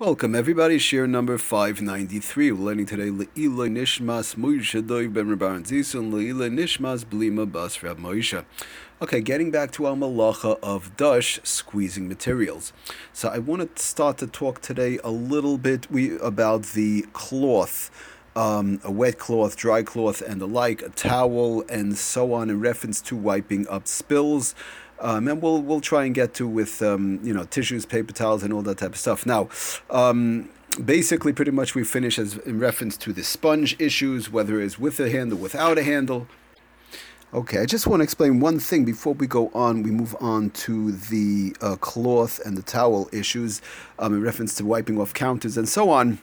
Welcome everybody, shiur number 593. We're learning today Le'ila Nishmas Moisha Doiv Ben Rabban Zison Le'ila Nishmas Blima Bas Rab Moisha. Okay, getting back to our malacha of dush squeezing materials. So I want to start to talk today a little bit we, about the cloth. Um, a wet cloth, dry cloth, and the like, a towel, and so on, in reference to wiping up spills. Um, and we'll we'll try and get to with um, you know tissues, paper towels, and all that type of stuff. Now, um, basically, pretty much we finish as in reference to the sponge issues, whether it's with a handle, without a handle. Okay, I just want to explain one thing before we go on. We move on to the uh, cloth and the towel issues um, in reference to wiping off counters and so on.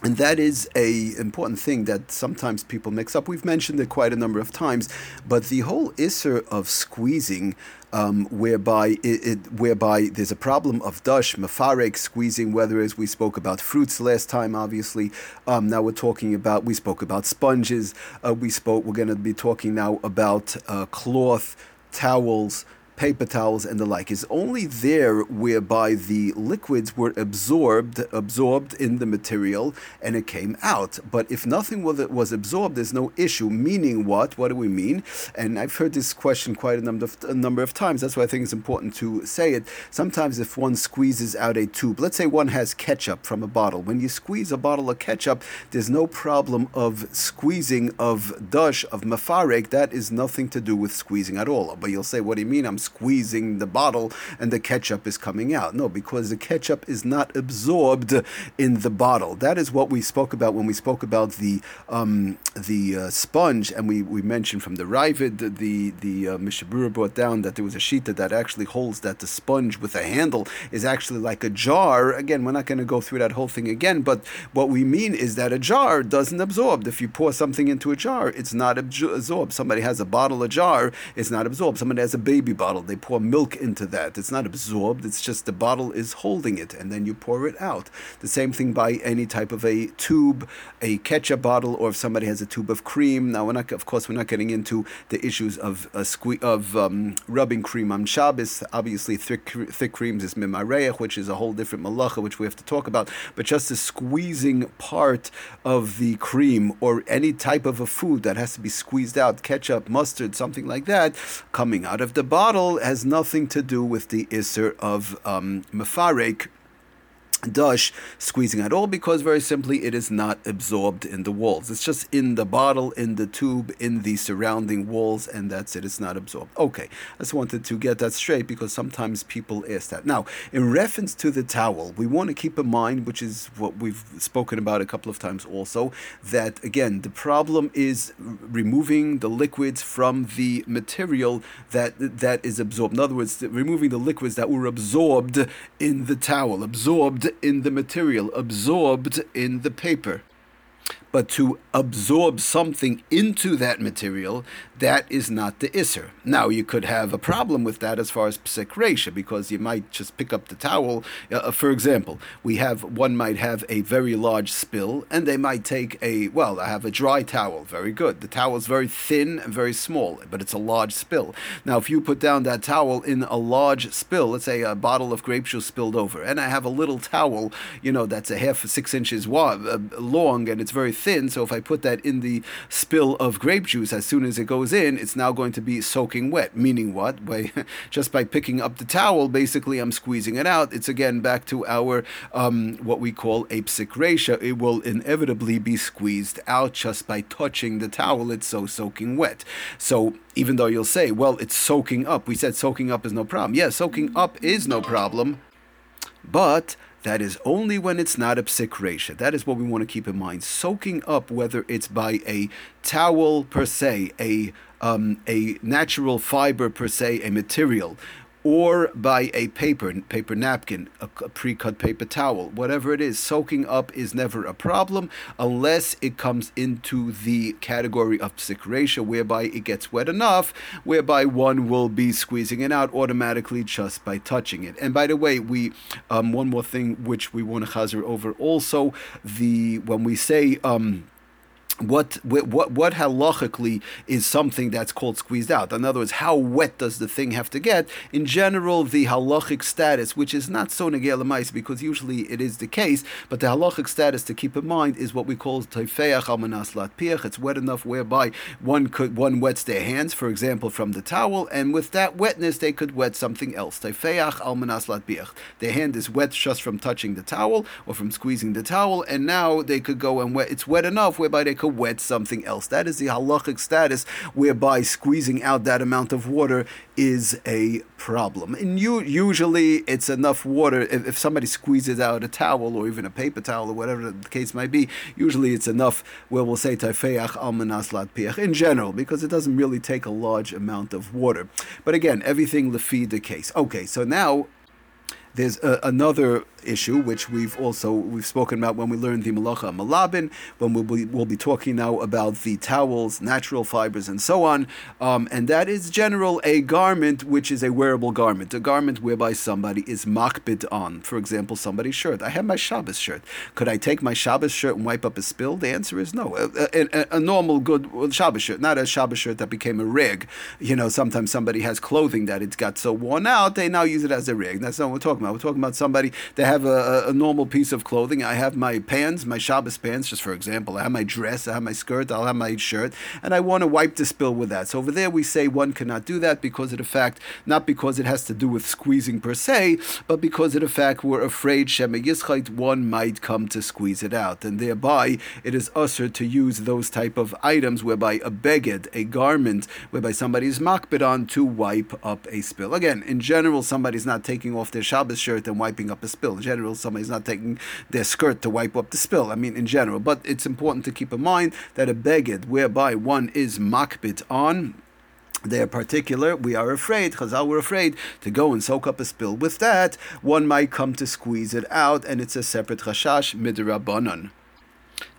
And that is a important thing that sometimes people mix up. We've mentioned it quite a number of times, but the whole isser of squeezing, um, whereby it, it, whereby there's a problem of dush, mafarek, squeezing, whether as we spoke about fruits last time, obviously. Um, now we're talking about, we spoke about sponges. Uh, we spoke, we're going to be talking now about uh, cloth, towels, paper towels and the like. Is only there whereby the liquids were absorbed absorbed in the material and it came out. But if nothing was, was absorbed there's no issue. Meaning what? What do we mean? And I've heard this question quite a number of, a number of times. That's why I think it's important to say it. Sometimes if one squeezes out a tube let's say one has ketchup from a bottle. When you squeeze a bottle of ketchup there's no problem of squeezing of dush of mafarek that is nothing to do with squeezing at all. But you'll say what do you mean? I'm squeezing the bottle and the ketchup is coming out. No, because the ketchup is not absorbed in the bottle. That is what we spoke about when we spoke about the um, the uh, sponge, and we, we mentioned from the Ravid, the the uh, Mishnah Berurah brought down that there was a sheet that, that actually holds that the sponge with a handle is actually like a jar. Again, we're not going to go through that whole thing again, but what we mean is that a jar doesn't absorb. If you pour something into a jar, it's not absorbed. Somebody has a bottle, a jar, it's not absorbed. Somebody has a baby bottle bottle. They pour milk into that. It's not absorbed, it's just the bottle is holding it, and then you pour it out. The same thing by any type of a tube, a ketchup bottle, or if somebody has a tube of cream. Now, we're not, of course, we're not getting into the issues of sque- of um, rubbing cream on Shabbos. Obviously, thick, thick creams is mimareach, which is a whole different malacha, which we have to talk about. But just the squeezing part of the cream or any type of a food that has to be squeezed out, ketchup, mustard, something like that, coming out of the bottle has nothing to do with the Isser of um, Mefarek dush squeezing at all because very simply it is not absorbed in the walls. It's just in the bottle, in the tube, in the surrounding walls, and that's it. It's not absorbed. Okay, I just wanted to get that straight because sometimes people ask that. Now, in reference to the towel, we want to keep in mind, which is what we've spoken about a couple of times also, that again, the problem is removing the liquids from the material that that is absorbed. In other words, removing the liquids that were absorbed in the towel, absorbed in the material, absorbed in the paper but to absorb something into that material, that is not the Isser. Now, you could have a problem with that as far as psik because you might just pick up the towel. Uh, uh, for example, we have one might have a very large spill, and they might take a, well, I have a dry towel, very good. The towel is very thin and very small, but it's a large spill. Now, if you put down that towel in a large spill, let's say a bottle of grape juice spilled over, and I have a little towel, you know, that's a half six inches uh, long, and it's very thin. So if I put that in the spill of grape juice, as soon as it goes in, it's now going to be soaking wet. Meaning what? By just by picking up the towel, basically I'm squeezing it out. It's again back to our um, what we call a psik It will inevitably be squeezed out just by touching the towel. It's so soaking wet. So even though you'll say, well, it's soaking up. We said soaking up is no problem. Yeah, soaking up is no problem, but that is only when it's not a psik That is what we want to keep in mind. Soaking up, whether it's by a towel per se, a um, a natural fiber per se, a material, or by a paper, paper napkin, a, a pre-cut paper towel, whatever it is, soaking up is never a problem unless it comes into the category of psik whereby it gets wet enough, whereby one will be squeezing it out automatically just by touching it. And by the way, we um, one more thing which we want to chazer over also the when we say um, what what what halachically is something that's called squeezed out. In other words, how wet does the thing have to get? In general, the halachic status, which is not so negel because usually it is the case, but the halachic status to keep in mind is what we call teifeach almanas lat piach. It's wet enough whereby one could one wets their hands, for example, from the towel, and with that wetness they could wet something else. Teifeach almanas lat piach. Their hand is wet just from touching the towel or from squeezing the towel, and now they could go and wet. It's wet enough whereby they could wet something else. That is the halachic status whereby squeezing out that amount of water is a problem. And you, usually it's enough water. If, if, somebody squeezes out a towel or even a paper towel or whatever the case might be, usually it's enough where we'll say taifeach almanas lat piach in general because it doesn't really take a large amount of water. But again, everything lefi the case. Okay, so now there's a, another issue, which we've also we've spoken about when we learned the malacha malabin, when we'll be, we'll be talking now about the towels, natural fibers, and so on. Um, and that is general a garment which is a wearable garment, a garment whereby somebody is makbid on. For example, somebody's shirt. I have my Shabbos shirt. Could I take my Shabbos shirt and wipe up a spill? The answer is no. A, a, a normal good Shabbos shirt, not a Shabbos shirt that became a rig. You know, sometimes somebody has clothing that it's got so worn out, they now use it as a rig. That's not what we're talking about. We're talking about somebody that have a, a, normal piece of clothing. I have my pants, my Shabbos pants, just for example. I have my dress, I have my skirt, I'll have my shirt, and I want to wipe the spill with that. So over there, we say one cannot do that because of the fact, not because it has to do with squeezing per se, but because of the fact we're afraid Shema Yischait, one might come to squeeze it out, and thereby it is assur to use those type of items whereby a beged, a garment, whereby somebody is makbid on to wipe up a spill. Again, in general, somebody's not taking off their Shabbos shirt and wiping up a spill in general, somebody's not taking their skirt to wipe up the spill. I mean, in general. But it's important to keep in mind that a beged whereby one is makbit on, they're particular, we are afraid, Chazal were afraid to go and soak up a spill. With that, one might come to squeeze it out, and it's a separate chashash midrabanan.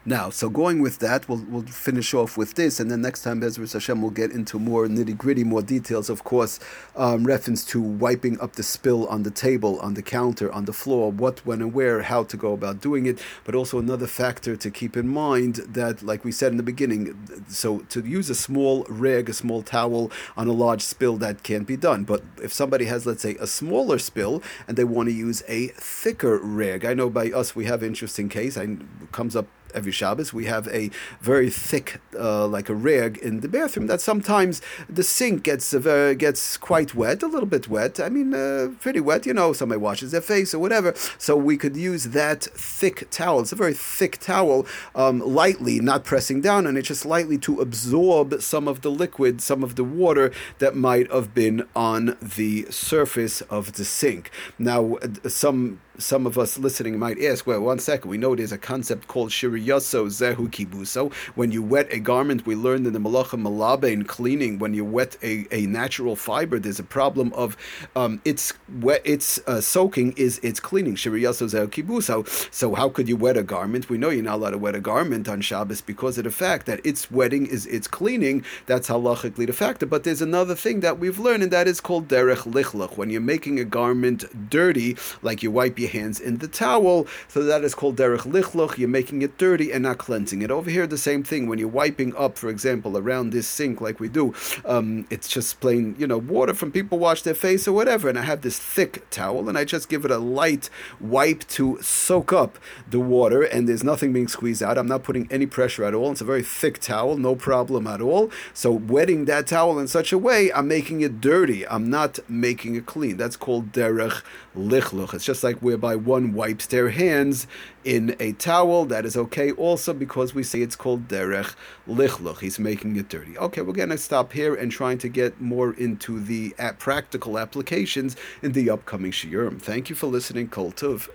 Now, so going with that, we'll, we'll finish off with this, and then next time, Bezras Hashem, we'll get into more nitty gritty, more details, of course, um, reference to wiping up the spill on the table, on the counter, on the floor, what, when, and where, how to go about doing it, but also another factor to keep in mind that, like we said in the beginning, so to use a small rig, a small towel on a large spill, that can't be done. But if somebody has, let's say, a smaller spill and they want to use a thicker rig, I know by us we have interesting case, I comes up every Shabbos. We have a very thick, uh, like a rag in the bathroom that sometimes the sink gets uh, very, gets quite wet, a little bit wet. I mean, uh, pretty wet. You know, somebody washes their face or whatever. So we could use that thick towel. It's a very thick towel, um, lightly, not pressing down on it, just lightly to absorb some of the liquid, some of the water that might have been on the surface of the sink. Now, uh, some some of us listening might ask, well, one second, we know there's a concept called shiriyaso zehu kibuso. When you wet a garment, we learned in the malacha malabin cleaning, when you wet a, a natural fiber, there's a problem of um, its wet, its uh, soaking is its cleaning. Shiriyaso zehu kibuso. So how could you wet a garment? We know you're not allowed to wet a garment on Shabbos because of the fact that its wetting is its cleaning. That's halachically the factor. But there's another thing that we've learned, and that is called derech lichluch. When you're making a garment dirty, like you wipe your hands in the towel. So that is called derech lichloch. You're making it dirty and not cleansing it. Over here, the same thing. When you're wiping up, for example, around this sink like we do, um, it's just plain, you know, water from people wash their face or whatever. And I have this thick towel and I just give it a light wipe to soak up the water. And there's nothing being squeezed out. I'm not putting any pressure at all. It's a very thick towel, no problem at all. So wetting that towel in such a way, I'm making it dirty. I'm not making it clean. That's called derech lichluch. It's just like whereby one wipes their hands in a towel. That is okay also because we say it's called derech lichluch. He's making it dirty. Okay, we're going to stop here and trying to get more into the uh, practical applications in the upcoming shiurim. Thank you for listening, Kol Tov.